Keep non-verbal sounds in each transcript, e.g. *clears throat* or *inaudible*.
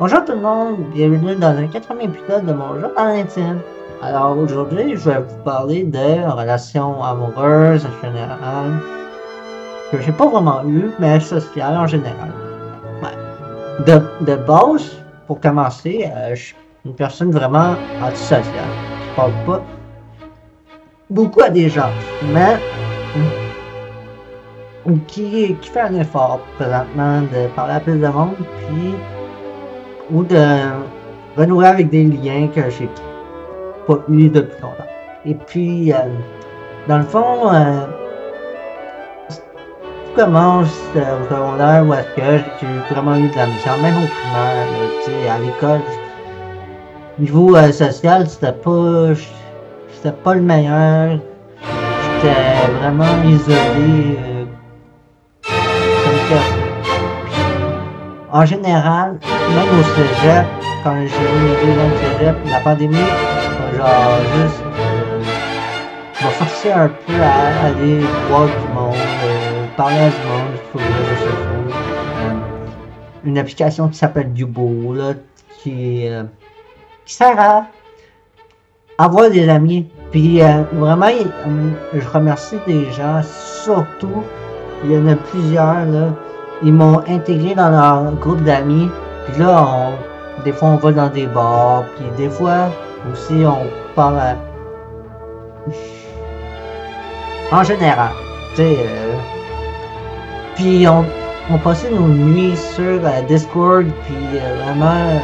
Bonjour tout le monde, bienvenue dans un quatrième épisode de mon jeu dans l'intime. Alors aujourd'hui, je vais vous parler de relations amoureuses en général, que j'ai pas vraiment eu, mais sociales en général. De, de base, pour commencer, euh, je suis une personne vraiment antisociale. Je parle pas beaucoup à des gens, mais qui, qui fait un effort présentement de parler à plus de monde, puis ou de renouer avec des liens que j'ai pas eu depuis longtemps. Et puis, euh, dans le fond, euh, tout commence euh, au secondaire où est-ce que j'ai vraiment eu de la mission, même au primaire, tu sais, à l'école. Niveau euh, social, c'était pas, c'était pas le meilleur. J'étais vraiment isolé euh, comme. En général, même au cégep, quand j'ai eu mes deux ans de cégep, la pandémie, genre juste euh, m'a forcé un peu à aller voir du monde, euh, parler à du monde sur les réseaux sociaux. Euh, une application qui s'appelle Dubo, là, qui, qui sert à avoir des amis. Puis vraiment, je remercie des gens, surtout, il y en a plusieurs, là, ils m'ont intégré dans leur groupe d'amis. Puis là, on, des fois, on va dans des bars. Puis des fois, aussi, on parle à... *laughs* En général, tu sais... euh, Puis on, on passait nos nuits sur euh, Discord. Puis euh, vraiment...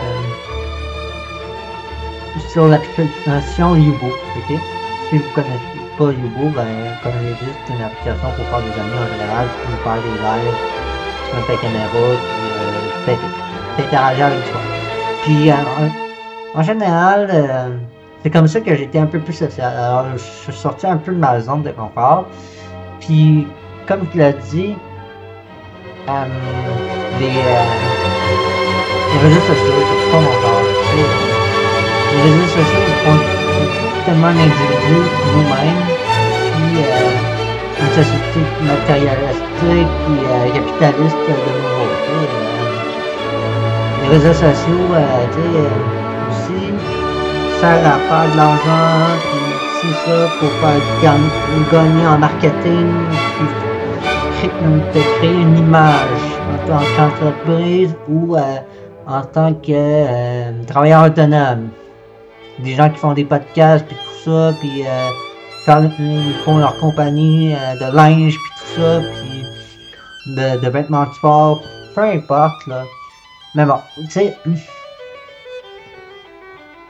sur l'application Yubo, ok? Si vous connaissez pas Yubo, ben, comme je l'ai dit, une application pour faire des amis en général, pour faire des lives, tu mets ta caméra, puis euh, t'in- t'interagir avec toi. Puis, euh, en, général, euh, c'est comme ça que j'étais un peu plus social. Alors, je suis sorti un peu de ma zone de confort. Puis, comme tu l'as dit, euh, les, euh, les réseaux sociaux, c'est pas mon genre. Les réseaux sociaux font tellement d'individus nous-mêmes, puis euh, société matérialistique puis euh, capitaliste de nouveau. tu sais, euh, les réseaux sociaux, euh, euh, aussi, à faire de l'argent, puis c'est ça, pour faire gagner, en marketing, puis créer, créer une image en tant qu'entreprise ou euh, en tant que travailleur autonome des gens qui font des podcasts puis tout ça puis ils font leur compagnie euh, de linge puis tout ça puis de, vêtements de sport peu importe là mais bon tu sais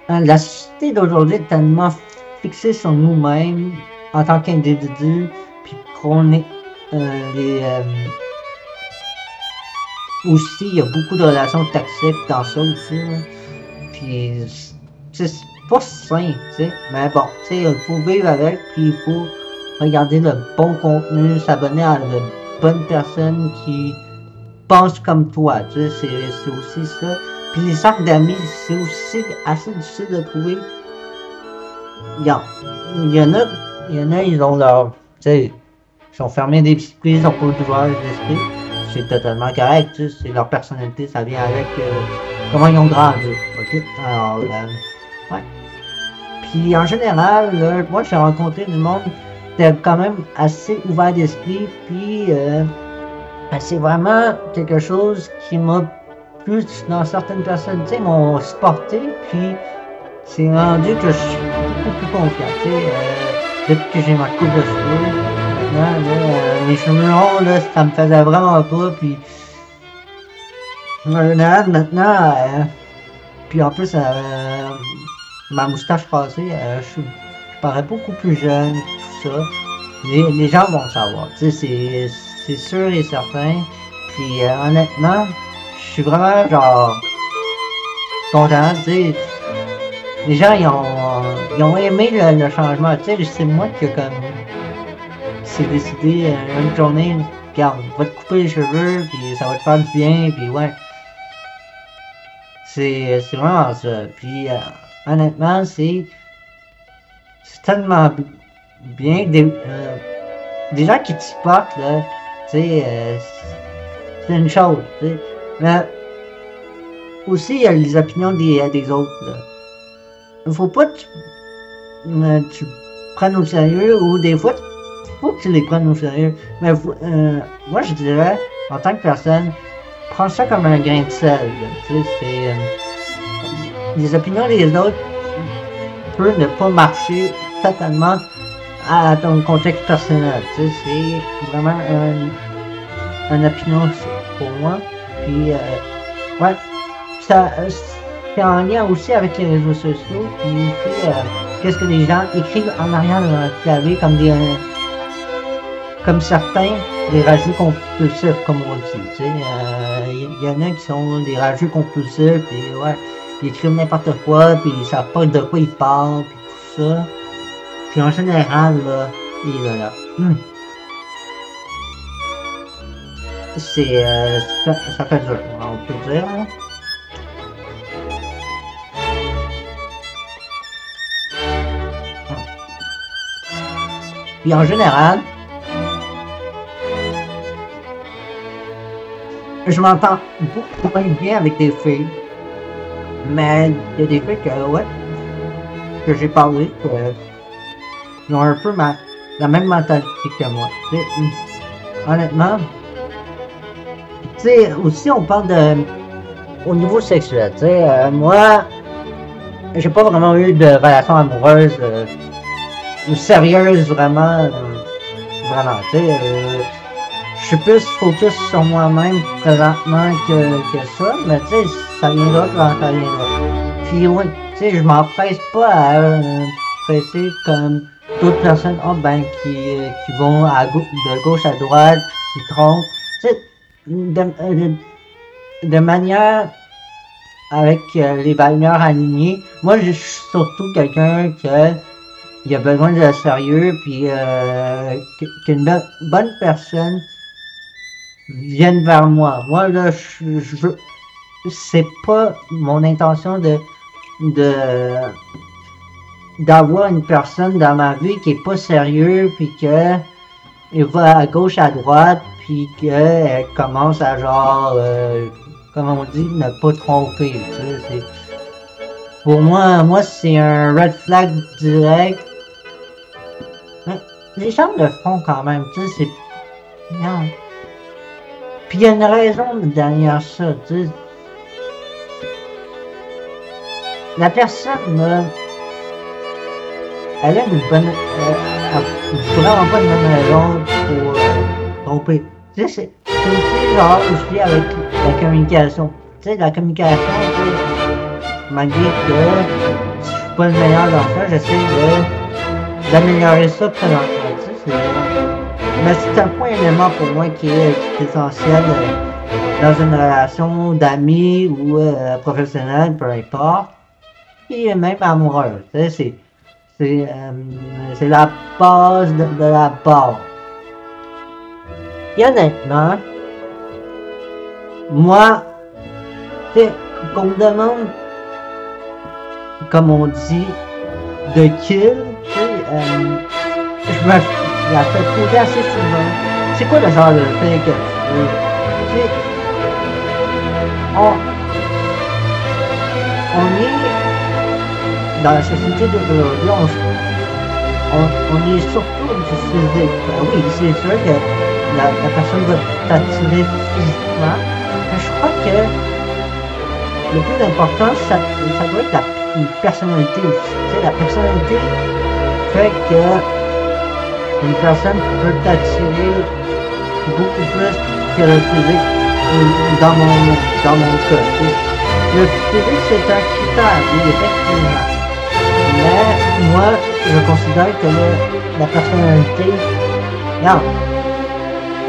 hein, la société d'aujourd'hui est tellement fixée sur nous-mêmes en tant qu'individus puis qu'on est euh, les euh, aussi il y a beaucoup de relations toxiques dans ça aussi là. puis pas sain, tu sais. Mais bon, tu sais, il faut vivre avec, puis il faut regarder le bon contenu, s'abonner à de bonnes personnes qui pensent comme toi, tu sais, c'est aussi ça. Puis les cercles d'amis, c'est aussi assez difficile de trouver. Il y, en, il y en a, il y en a, ils ont leur, tu sais, ils sont fermés d'esprit, ils sont pas ouverts d'esprit. C'est totalement correct, tu sais, c'est leur personnalité, ça vient avec euh, comment ils ont grandi, ok? Alors, euh, Ouais. Puis en général, là, moi j'ai rencontré du monde qui était quand même assez ouvert d'esprit, puis euh, ben, c'est vraiment quelque chose qui m'a plu dans certaines personnes, sais, m'ont supporté, puis c'est rendu que je suis beaucoup plus confiant, euh, depuis que j'ai ma coupe de cheveux, maintenant, là, euh, mes cheveux longs, là, ça me faisait vraiment pas, puis en maintenant, euh, puis en plus, euh, ma moustache rasée, euh, je, je parais beaucoup plus jeune, tout ça. Les, les gens vont savoir, tu sais, c'est, sûr et certain. Puis euh, honnêtement, je suis vraiment genre content, tu sais. Les gens, ils ont, ils ont aimé le, le changement, tu sais, c'est moi qui comme, s'est décidé euh, une journée, regarde, va te couper les cheveux, puis ça va te faire du bien, puis ouais. C'est, c'est vraiment ça. Puis euh, honnêtement, c'est tellement bien des, euh, des gens qui te supportent, là, tu euh, c'est une chose. Mais aussi, il y a les opinions des, des autres. Il faut pas que tu, euh, prennes au sérieux ou des fois, faut que tu les prennes au sérieux. Mais euh, moi, je dirais, en tant que personne, prends ça comme un grain de sel. C'est. Euh, les opinions des autres peuvent ne pas marcher totalement à ton contexte personnel. Tu sais, c'est vraiment un, opinion pour moi. Puis, euh, ouais, ça, c'est en lien aussi avec les réseaux sociaux. Puis, euh, qu'est-ce que les gens écrivent en arrière de leur clavier comme des. comme certains, des rageux compulsifs, comme on dit. Tu sais, il y, en a qui sont des rageux compulsifs, ouais, ils écrivent n'importe quoi, puis ils savent pas de quoi ils parlent, puis tout ça. Puis en général, là, il est là. Hmm. C'est, euh, ça, ça, fait dur, on peut dire. Hein. Puis en général, je m'entends beaucoup moins bien avec des filles. Mais il y a des filles que, ouais, que j'ai parlé, que, ils ont un peu ma, la même mentalité que moi. honnêtement, tu sais, aussi on parle de, au niveau sexuel, tu sais, euh, moi, j'ai pas vraiment eu de relation amoureuse euh, ou sérieuse vraiment, euh, vraiment, tu sais, suis plus focus sur moi-même présentement que, que ça, mais tu sais, ça viendra quand ça viendra. Puis ouais, tu sais, je m'empresse pas à euh, presser comme d'autres personnes oh, ben, qui, qui vont de gauche à droite, qui trompent. Tu sais, de, de, manière avec euh, les valeurs alignées. Moi, je suis surtout quelqu'un qui il a besoin de sérieux, puis euh, qu'une bonne personne viennent vers moi. Moi, là, je, je c'est pas mon intention de, de, d'avoir une personne dans ma vie qui est pas sérieux, puis que, il va à gauche, à droite, puis qu'elle commence à genre, euh, comment on dit, ne pas tromper, tu sais, pour moi, moi, c'est un red flag direct. Les gens le font quand même, tu sais, c'est, non. Puis il y a une raison derrière ça, tu sais. La personne, là, elle a une bonne, euh, vraiment pas une bonne raison pour euh, tromper. Tu sais, c'est aussi genre aussi avec la communication. Tu sais, la communication, tu sais, malgré que je suis pas le meilleur dans ça, j'essaie d'améliorer ça présentement. Tu sais, c'est mais c'est un point élément pour moi qui est, essentiel euh, dans une relation d'amis ou euh, professionnelle, peu importe, et même amoureuse. Euh, c'est la base de, la base. Et honnêtement, moi, qu'on me demande, comme on dit, de kill, je me la fait poser assez souvent. C'est quoi le genre de fait que veux? On, est dans la société d'aujourd'hui, on, on, on, est surtout du physique. Ah oui, c'est sûr que la, la personne va t'attirer physiquement, mais je crois que le plus important, ça, ça doit être la personnalité. Tu sais, la personnalité fait que une personne peut t'attirer beaucoup plus que le physique dans mon, dans mon cas. Le physique, c'est un critère, oui, effectivement. Mais moi, je considère que la personnalité,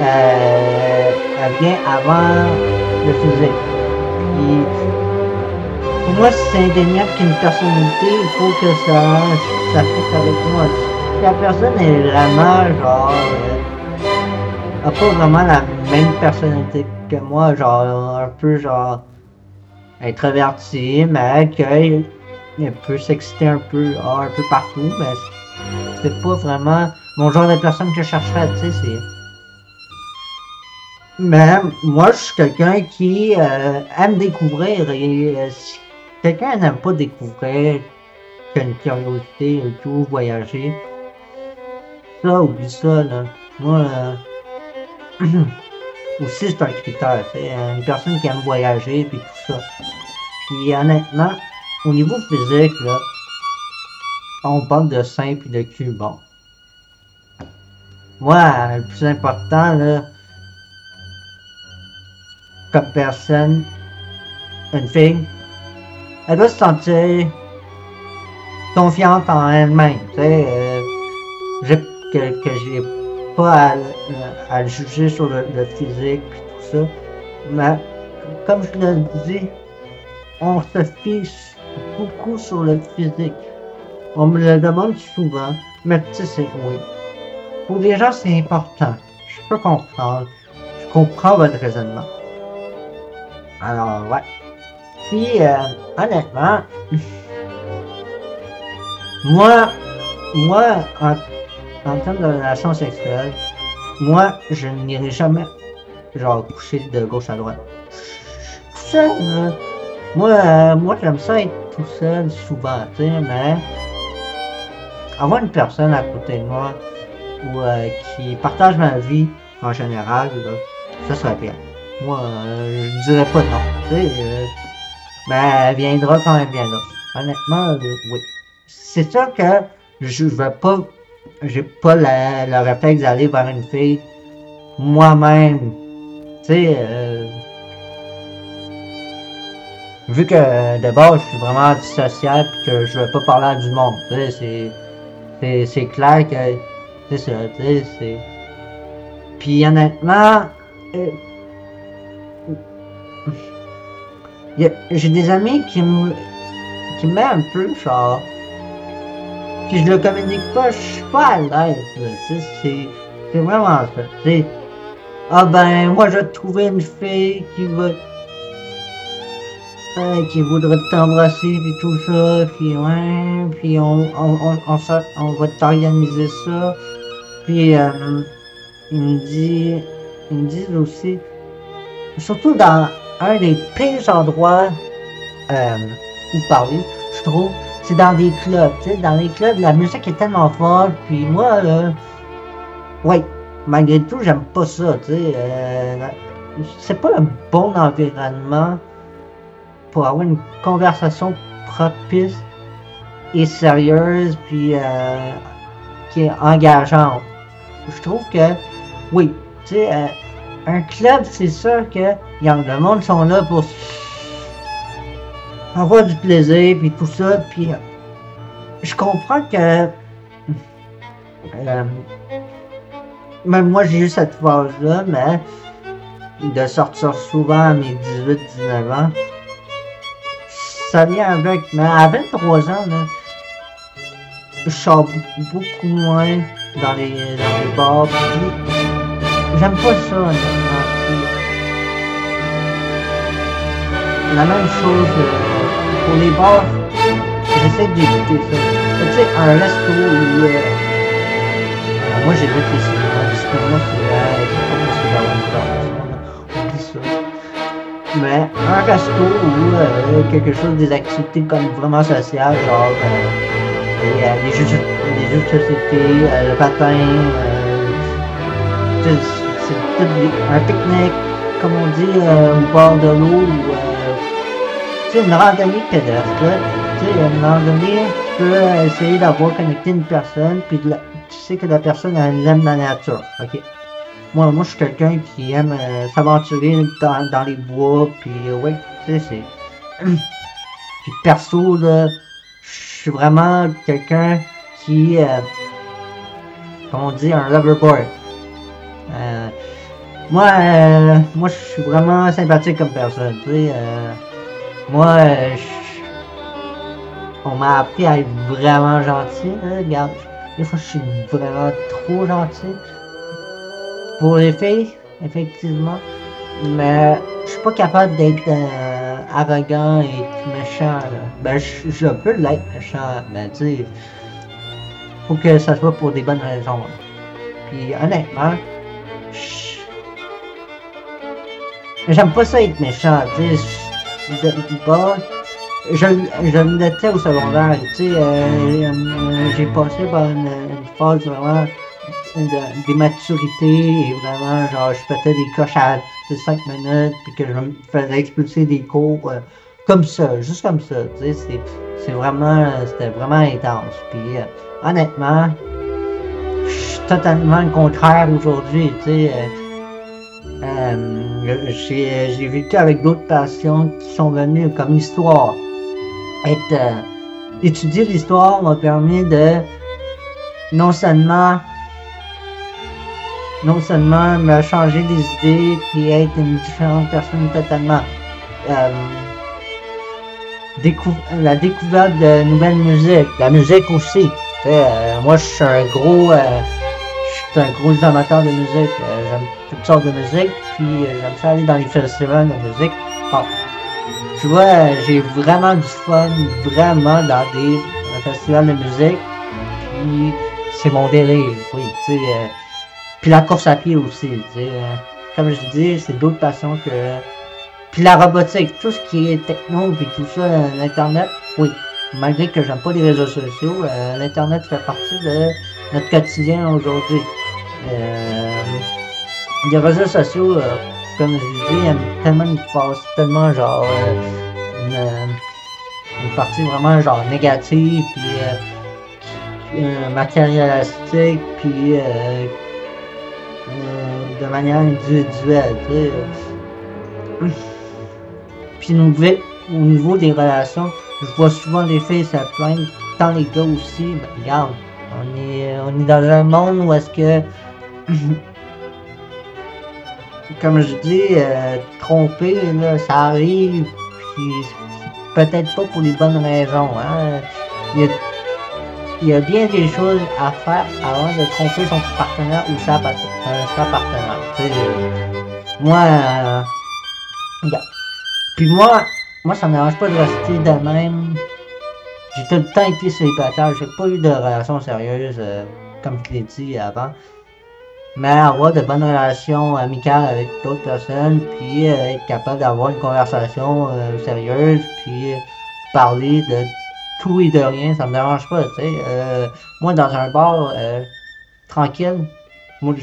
euh, elle vient avant le physique. pour moi, c'est indéniable qu'une personnalité, il faut que ça, ça avec moi la personne est vraiment genre euh, a pas vraiment la même personnalité que moi, genre un peu genre introverti, mais qu'il peut s'exciter un peu un peu partout, mais c'est pas vraiment mon genre de personne que je chercherais, tu sais, c'est. Mais moi, je suis quelqu'un qui euh, aime découvrir et euh, si quelqu'un n'aime pas découvrir, qui a une curiosité et tout, voyager, ça, oublie ça, là. Moi, euh, *clears throat* aussi, c'est un critère, c'est une personne qui aime voyager puis tout ça. Puis honnêtement, au niveau physique, là, on parle de sein puis de cul, bon. Moi, le plus important, là, comme personne, une fille, elle doit se sentir confiante en elle-même. Tu sais, euh, que, que j'ai pas à, à juger sur le, physique tout ça. Mais comme je le dis, on se fiche beaucoup sur le physique. On me le demande souvent, mais tu sais, c'est oui. Pour les gens, c'est important. Je peux comprendre. Je comprends votre raisonnement. Alors, ouais. Puis, euh, honnêtement, *laughs* moi, moi, en, en termes de relation sexuelle, moi, je n'irai jamais, genre, coucher de gauche à droite. Tout seul, là. Moi, euh, moi, j'aime ça être tout seul souvent, tu sais, mais avoir une personne à côté de moi ou euh, qui partage ma vie en général, là, ça serait bien. Moi, euh, je dirais pas non. Tu sais, euh, ben, elle viendra quand elle viendra. Honnêtement, euh, oui. C'est sûr que je vais pas, j'ai pas le réflexe d'aller vers une fille moi-même. Tu sais, euh, vu que euh, de base, je suis vraiment antisocial pis que je vais pas parler à du monde. C'est, c'est, clair que, c'est ça, c'est... Puis honnêtement, euh, j'ai des amis qui me, qui me mettent un peu, genre, puis je le communique pas, je suis pas à l'aise, c'est, c'est vraiment ça, sais. Ah ben, moi je vais une fille qui va, euh, qui voudrait t'embrasser puis tout ça, puis ouais, puis on, on, on va t'organiser ça. Puis euh, il me dit, ils me disent aussi, surtout dans un des pires endroits euh, où parler, je trouve, c'est dans des clubs, tu sais, dans les clubs, la musique est tellement forte, puis moi, là, ouais, malgré tout, j'aime pas ça, tu sais, euh, c'est pas le bon environnement pour avoir une conversation propice et sérieuse, puis euh, qui est engageante. Je trouve que, oui, tu sais, euh, un club, c'est sûr que le monde sont là pour avoir du plaisir, puis tout ça, puis euh, je comprends que euh, même moi j'ai eu cette phase-là, mais de sortir souvent à mes 18-19 ans, ça vient avec. Mais à 23 ans, là, je sors beaucoup moins dans les, dans les bars. J'aime pas ça, La même chose euh, pour les bars, j'essaie d'éviter ça. Tu sais, un resto où. euh, euh, moi. Les cinémas, c'est. euh, c'est pas moi, c'est ça. Mais un resto ou euh, quelque chose, des activités comme vraiment sociales, genre euh, les, euh, les, jeux, jeux de société, euh, le patin, euh, c'est un pique-nique, comme on dit, euh, au bord de l'eau, euh, sais, une randonnée pédestre. Tu sais, une randonnée, tu peux essayer d'avoir connecté une personne, puis la- tu sais que la personne elle aime la nature, ok? Moi, moi, je suis quelqu'un qui aime euh, s'aventurer dans, dans les bois, puis ouais, tu sais, c'est... *clears throat* puis perso, là, je suis vraiment quelqu'un qui, euh, comme on dit, un loverboy. Euh, moi, euh, moi, je suis vraiment sympathique comme personne, tu sais. euh, moi, on m'a appris à être vraiment gentil, hein, regarde. Des fois, je suis vraiment trop gentil pour les filles, effectivement. Mais je suis pas capable d'être euh, arrogant et méchant. Là. Ben, je, peux l'être méchant, mais tu faut que ça soit pour des bonnes raisons. là. Puis honnêtement, J'aime pas ça être méchant. Je, je- l'étais au secondaire, tu sais. euh, euh, j'ai passé par une, phase vraiment d'immaturité et vraiment, genre, je pétais des coches à 5 minutes, puis que je me faisais expulser des cours euh, comme ça, juste comme ça, tu sais. c'est- vraiment, c'était vraiment intense. Puis, honnêtement, je suis totalement le contraire aujourd'hui, tu sais. J'ai j'ai vécu avec d'autres passions qui sont venues comme l'histoire. Être, euh, étudier l'histoire m'a permis de non seulement non seulement me changer des idées puis être une différente personne totalement. Euh, la découverte de nouvelles musiques, la musique aussi. Euh, moi je suis un gros euh, suis un gros amateur de musique. Euh, j'aime toutes sortes de musique, puis euh, j'aime ça aller dans les festivals de musique. Tu vois, euh, j'ai vraiment du fun, vraiment dans des festivals de musique. Puis c'est mon délire, oui, tu sais. euh, puis la course à pied aussi, tu sais. euh, comme je dis, c'est d'autres passions que. Puis la robotique, tout ce qui est techno, puis tout ça, euh, l'internet, oui. Malgré que j'aime pas les réseaux sociaux, l'internet fait partie de notre quotidien aujourd'hui. Euh, les réseaux sociaux, euh, comme je dis, tellement une passe, tellement genre euh, une, partie vraiment genre négative, puis matérialistique, puis de manière individuelle. tu sais. *clears throat* Puis au niveau, au niveau des relations, je vois souvent les filles se plaindre, tant les gars aussi, ben, regarde, on est, on est dans un monde où est-ce que, comme je dis, euh, tromper, là, ça arrive, puis peut-être pas pour les bonnes raisons. Hein. Il, y a, bien des choses à faire avant de tromper son partenaire ou sa, euh, partenaire. Moi, euh. Puis moi, moi, ça me dérange pas de rester de même. J'ai tout le temps été célibataire, j'ai pas eu de relation sérieuse, comme je l'ai dit avant. Mais avoir de bonnes relations amicales avec d'autres personnes, puis euh, être capable d'avoir une conversation euh, sérieuse, puis euh, parler de tout et de rien, ça me dérange pas, tu sais. Moi, dans un bar, tranquille, moi,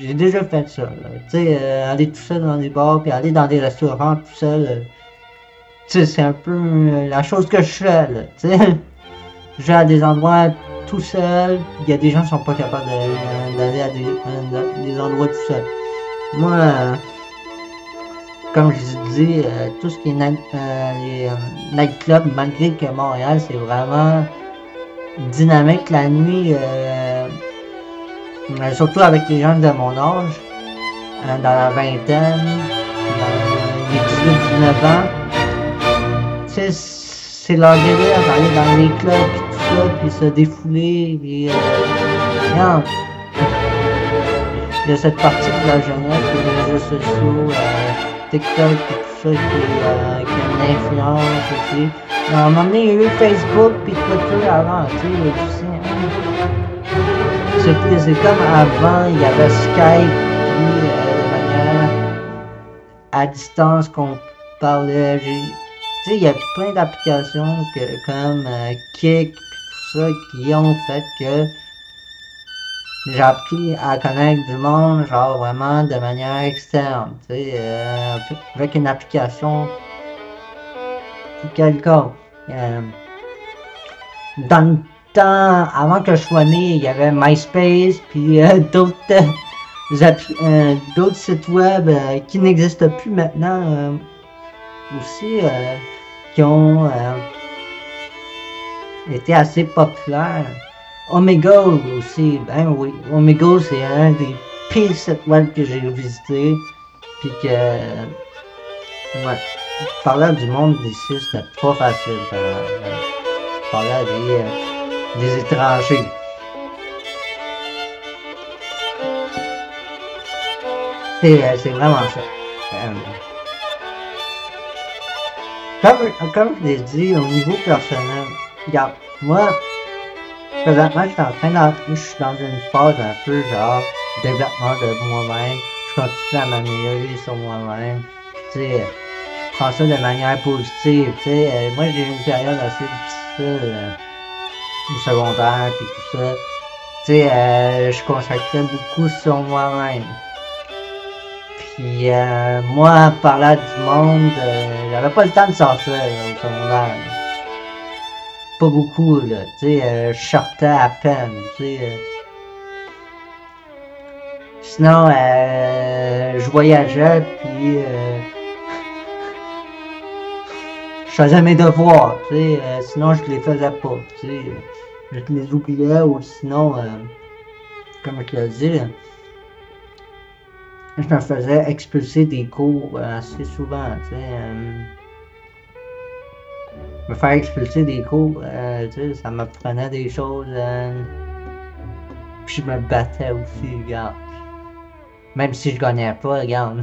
j'ai déjà fait ça. Tu sais, aller tout seul dans des bars, puis aller dans des restaurants tout seul, tu sais, c'est un peu la chose que je fais, là, tu sais. *laughs* Je vais à des endroits tout seul, il y a des gens qui sont pas capables d'aller à des, endroits tout seul. Moi, comme je dis, euh, tout ce qui est night, euh, les euh, nightclubs, malgré que Montréal, c'est vraiment dynamique la nuit, euh, surtout avec les jeunes de mon âge, dans la vingtaine, dans les 18-19 ans. C'est leur délire d'aller dans les clubs pis tout ça, défouler, puis euh, regarde. Il y a cette partie de la jeunesse, les réseaux sociaux, euh, TikTok et tout ça qui, euh, a une influence aussi. À un moment donné, il y a eu Facebook puis Twitter avant, tu sais, hein. C'est comme avant, il y avait Skype, puis de manière à distance qu'on parlait. Tu sais, il y a plein d'applications comme tout qui ont fait que j'ai à connaître du monde, genre vraiment de manière externe, tu sais, euh, avec une application quelconque. Euh, dans le temps, avant que je sois né, il y avait MySpace, puis euh, *laughs* d'autres euh, d'autres sites web qui n'existent plus maintenant aussi, qui ont été assez populaires. Omega aussi, ben oui, Omega c'est un des pires sites web que j'ai visité, puis que, ouais, parler du monde d'ici c'était pas facile, euh, euh, parler euh, des étrangers. C'est vraiment ça. Comme, comme je l'ai dit, au niveau personnel, regarde, moi, présentement, je suis en train d'entrer, dans une phase un peu genre développement de moi-même. Je continue à m'améliorer sur moi-même. Tu sais, je prends ça de manière positive. Tu sais, moi j'ai une période assez difficile au secondaire puis tout ça. Tu sais, euh, je consacrais beaucoup sur moi-même. Puis euh, moi, parler du monde, euh, j'avais pas le temps de sortir au secondaire. Pas beaucoup, là. Tu sais, euh, je sortais à peine. Tu sais. euh. Sinon, euh, je voyageais, puis euh, *laughs* je faisais mes devoirs. Tu sais, euh, sinon, je les faisais pas. Tu sais, je les oubliais, ou sinon, comme je te l'ai dit, je me faisais expulser des cours assez souvent, tu sais. Me faire expulser des cours, euh, tu sais, ça m'apprenait des choses. euh, puis je me battais aussi, regarde. Même si je gagnais pas, regarde.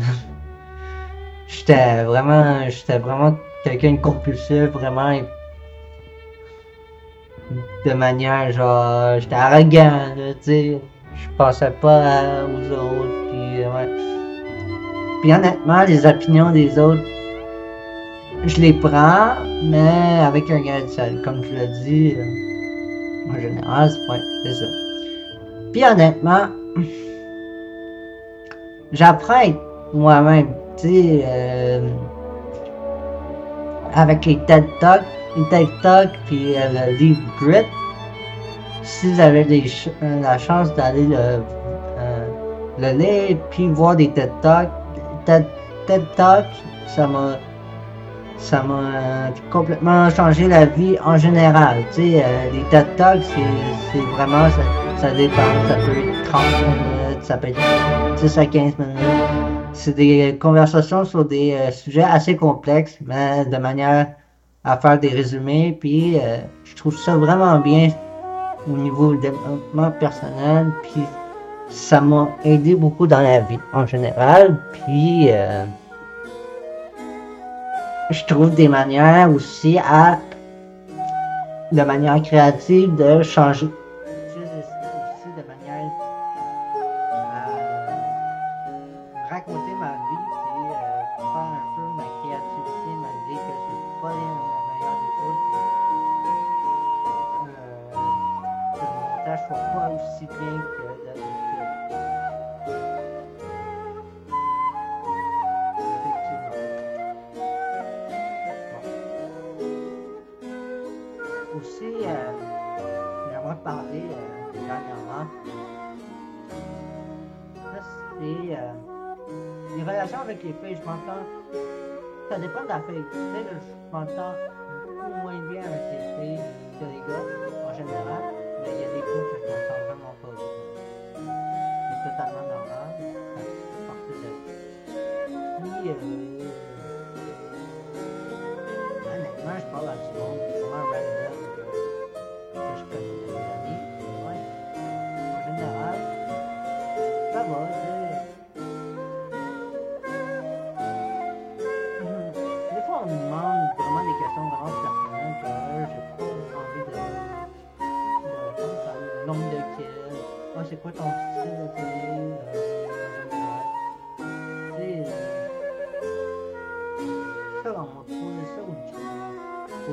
*laughs* j'étais vraiment, j'étais vraiment quelqu'un de compulsif, vraiment. De manière, genre, j'étais arrogant, tu sais. Je pensais pas aux autres, puis euh, ouais. Puis honnêtement, les opinions des autres, je les prends, mais avec un grain de sel, comme je l'ai dit. en général, c'est ça. Puis honnêtement, *laughs* j'apprends moi-même, tu sais, euh, avec les TED Talks, les TED Talks, puis euh, le livre Grit. Si vous avez des ch- euh, la chance d'aller le, euh, le lire, puis voir des TED Talks, TED, TED Talks, ça m'a ça m'a complètement changé la vie en général. Euh, les TED Talks, c'est vraiment, ça, ça dépend. Ça peut être 30 minutes, ça peut être 10 à 15 minutes. C'est des conversations sur des euh, sujets assez complexes, mais de manière à faire des résumés. Puis, euh, je trouve ça vraiment bien au niveau du développement personnel. Puis, ça m'a aidé beaucoup dans la vie en général. Puis, euh, je trouve des manières aussi à, de manière créative, de changer. Aussi, euh, j'aimerais parler euh, dernièrement. C'est euh, les relations avec les filles. Je m'entends. Ça dépend de la fille. Tu sais, je m'entends beaucoup moins bien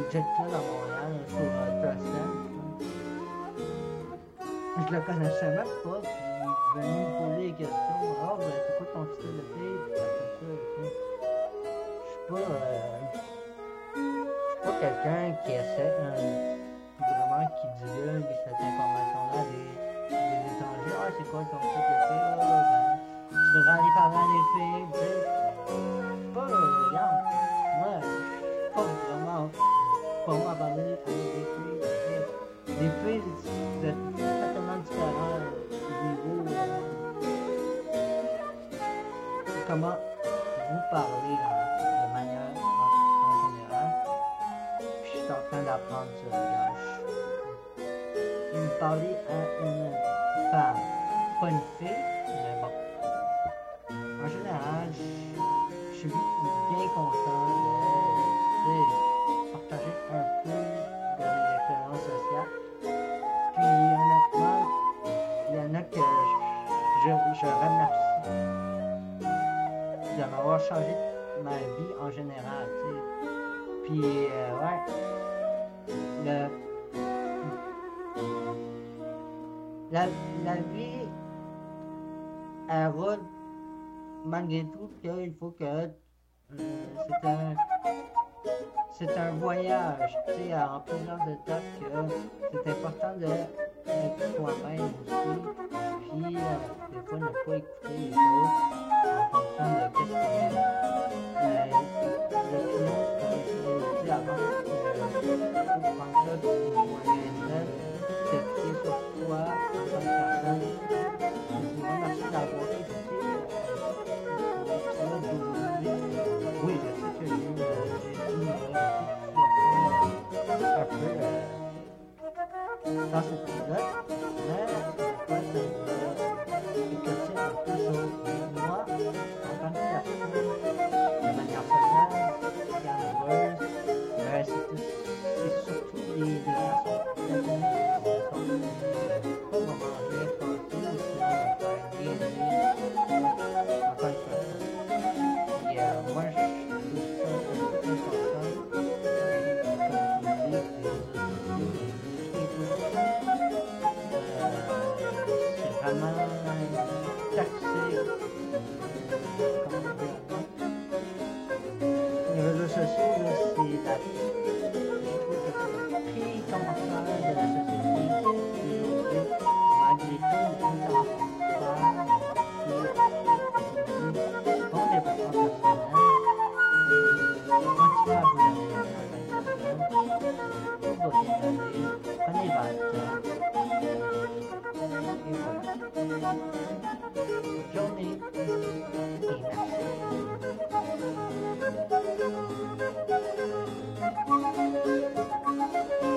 au jet club à Montréal, sur euh, Preston. Je le connaissais même pas, puis il est venu me poser des questions. Ah, ben, c'est quoi ton style de sais. Je suis pas, euh, je suis pas quelqu'un qui essaie, euh, vraiment qui divulgue cette information-là des, étrangers. Ah, c'est quoi ton style de télé, ah, ben, tu devrais aller parler à des filles, tu sais. Pas, euh, regarde, moi, je suis pas vraiment, à parler avec des filles, filles, c'est totalement différent au niveau, euh, comment vous parlez de manière en, général. Puis je suis en train d'apprendre. Je- Il me parlait à une femme, pas une fille, mais bon. En général, je, suis bien content de, un peu de mes expériences sociales. Puis honnêtement, il y en a que je, je je remercie de m'avoir changé ma vie en général. Puis, euh, ouais, le, la, la vie, elle roule malgré tout qu'il faut que euh, c'est un c'est un voyage, tu sais, en plusieurs étapes que c'est important d'être soi-même aussi, puis euh, des fois ne pas écouter les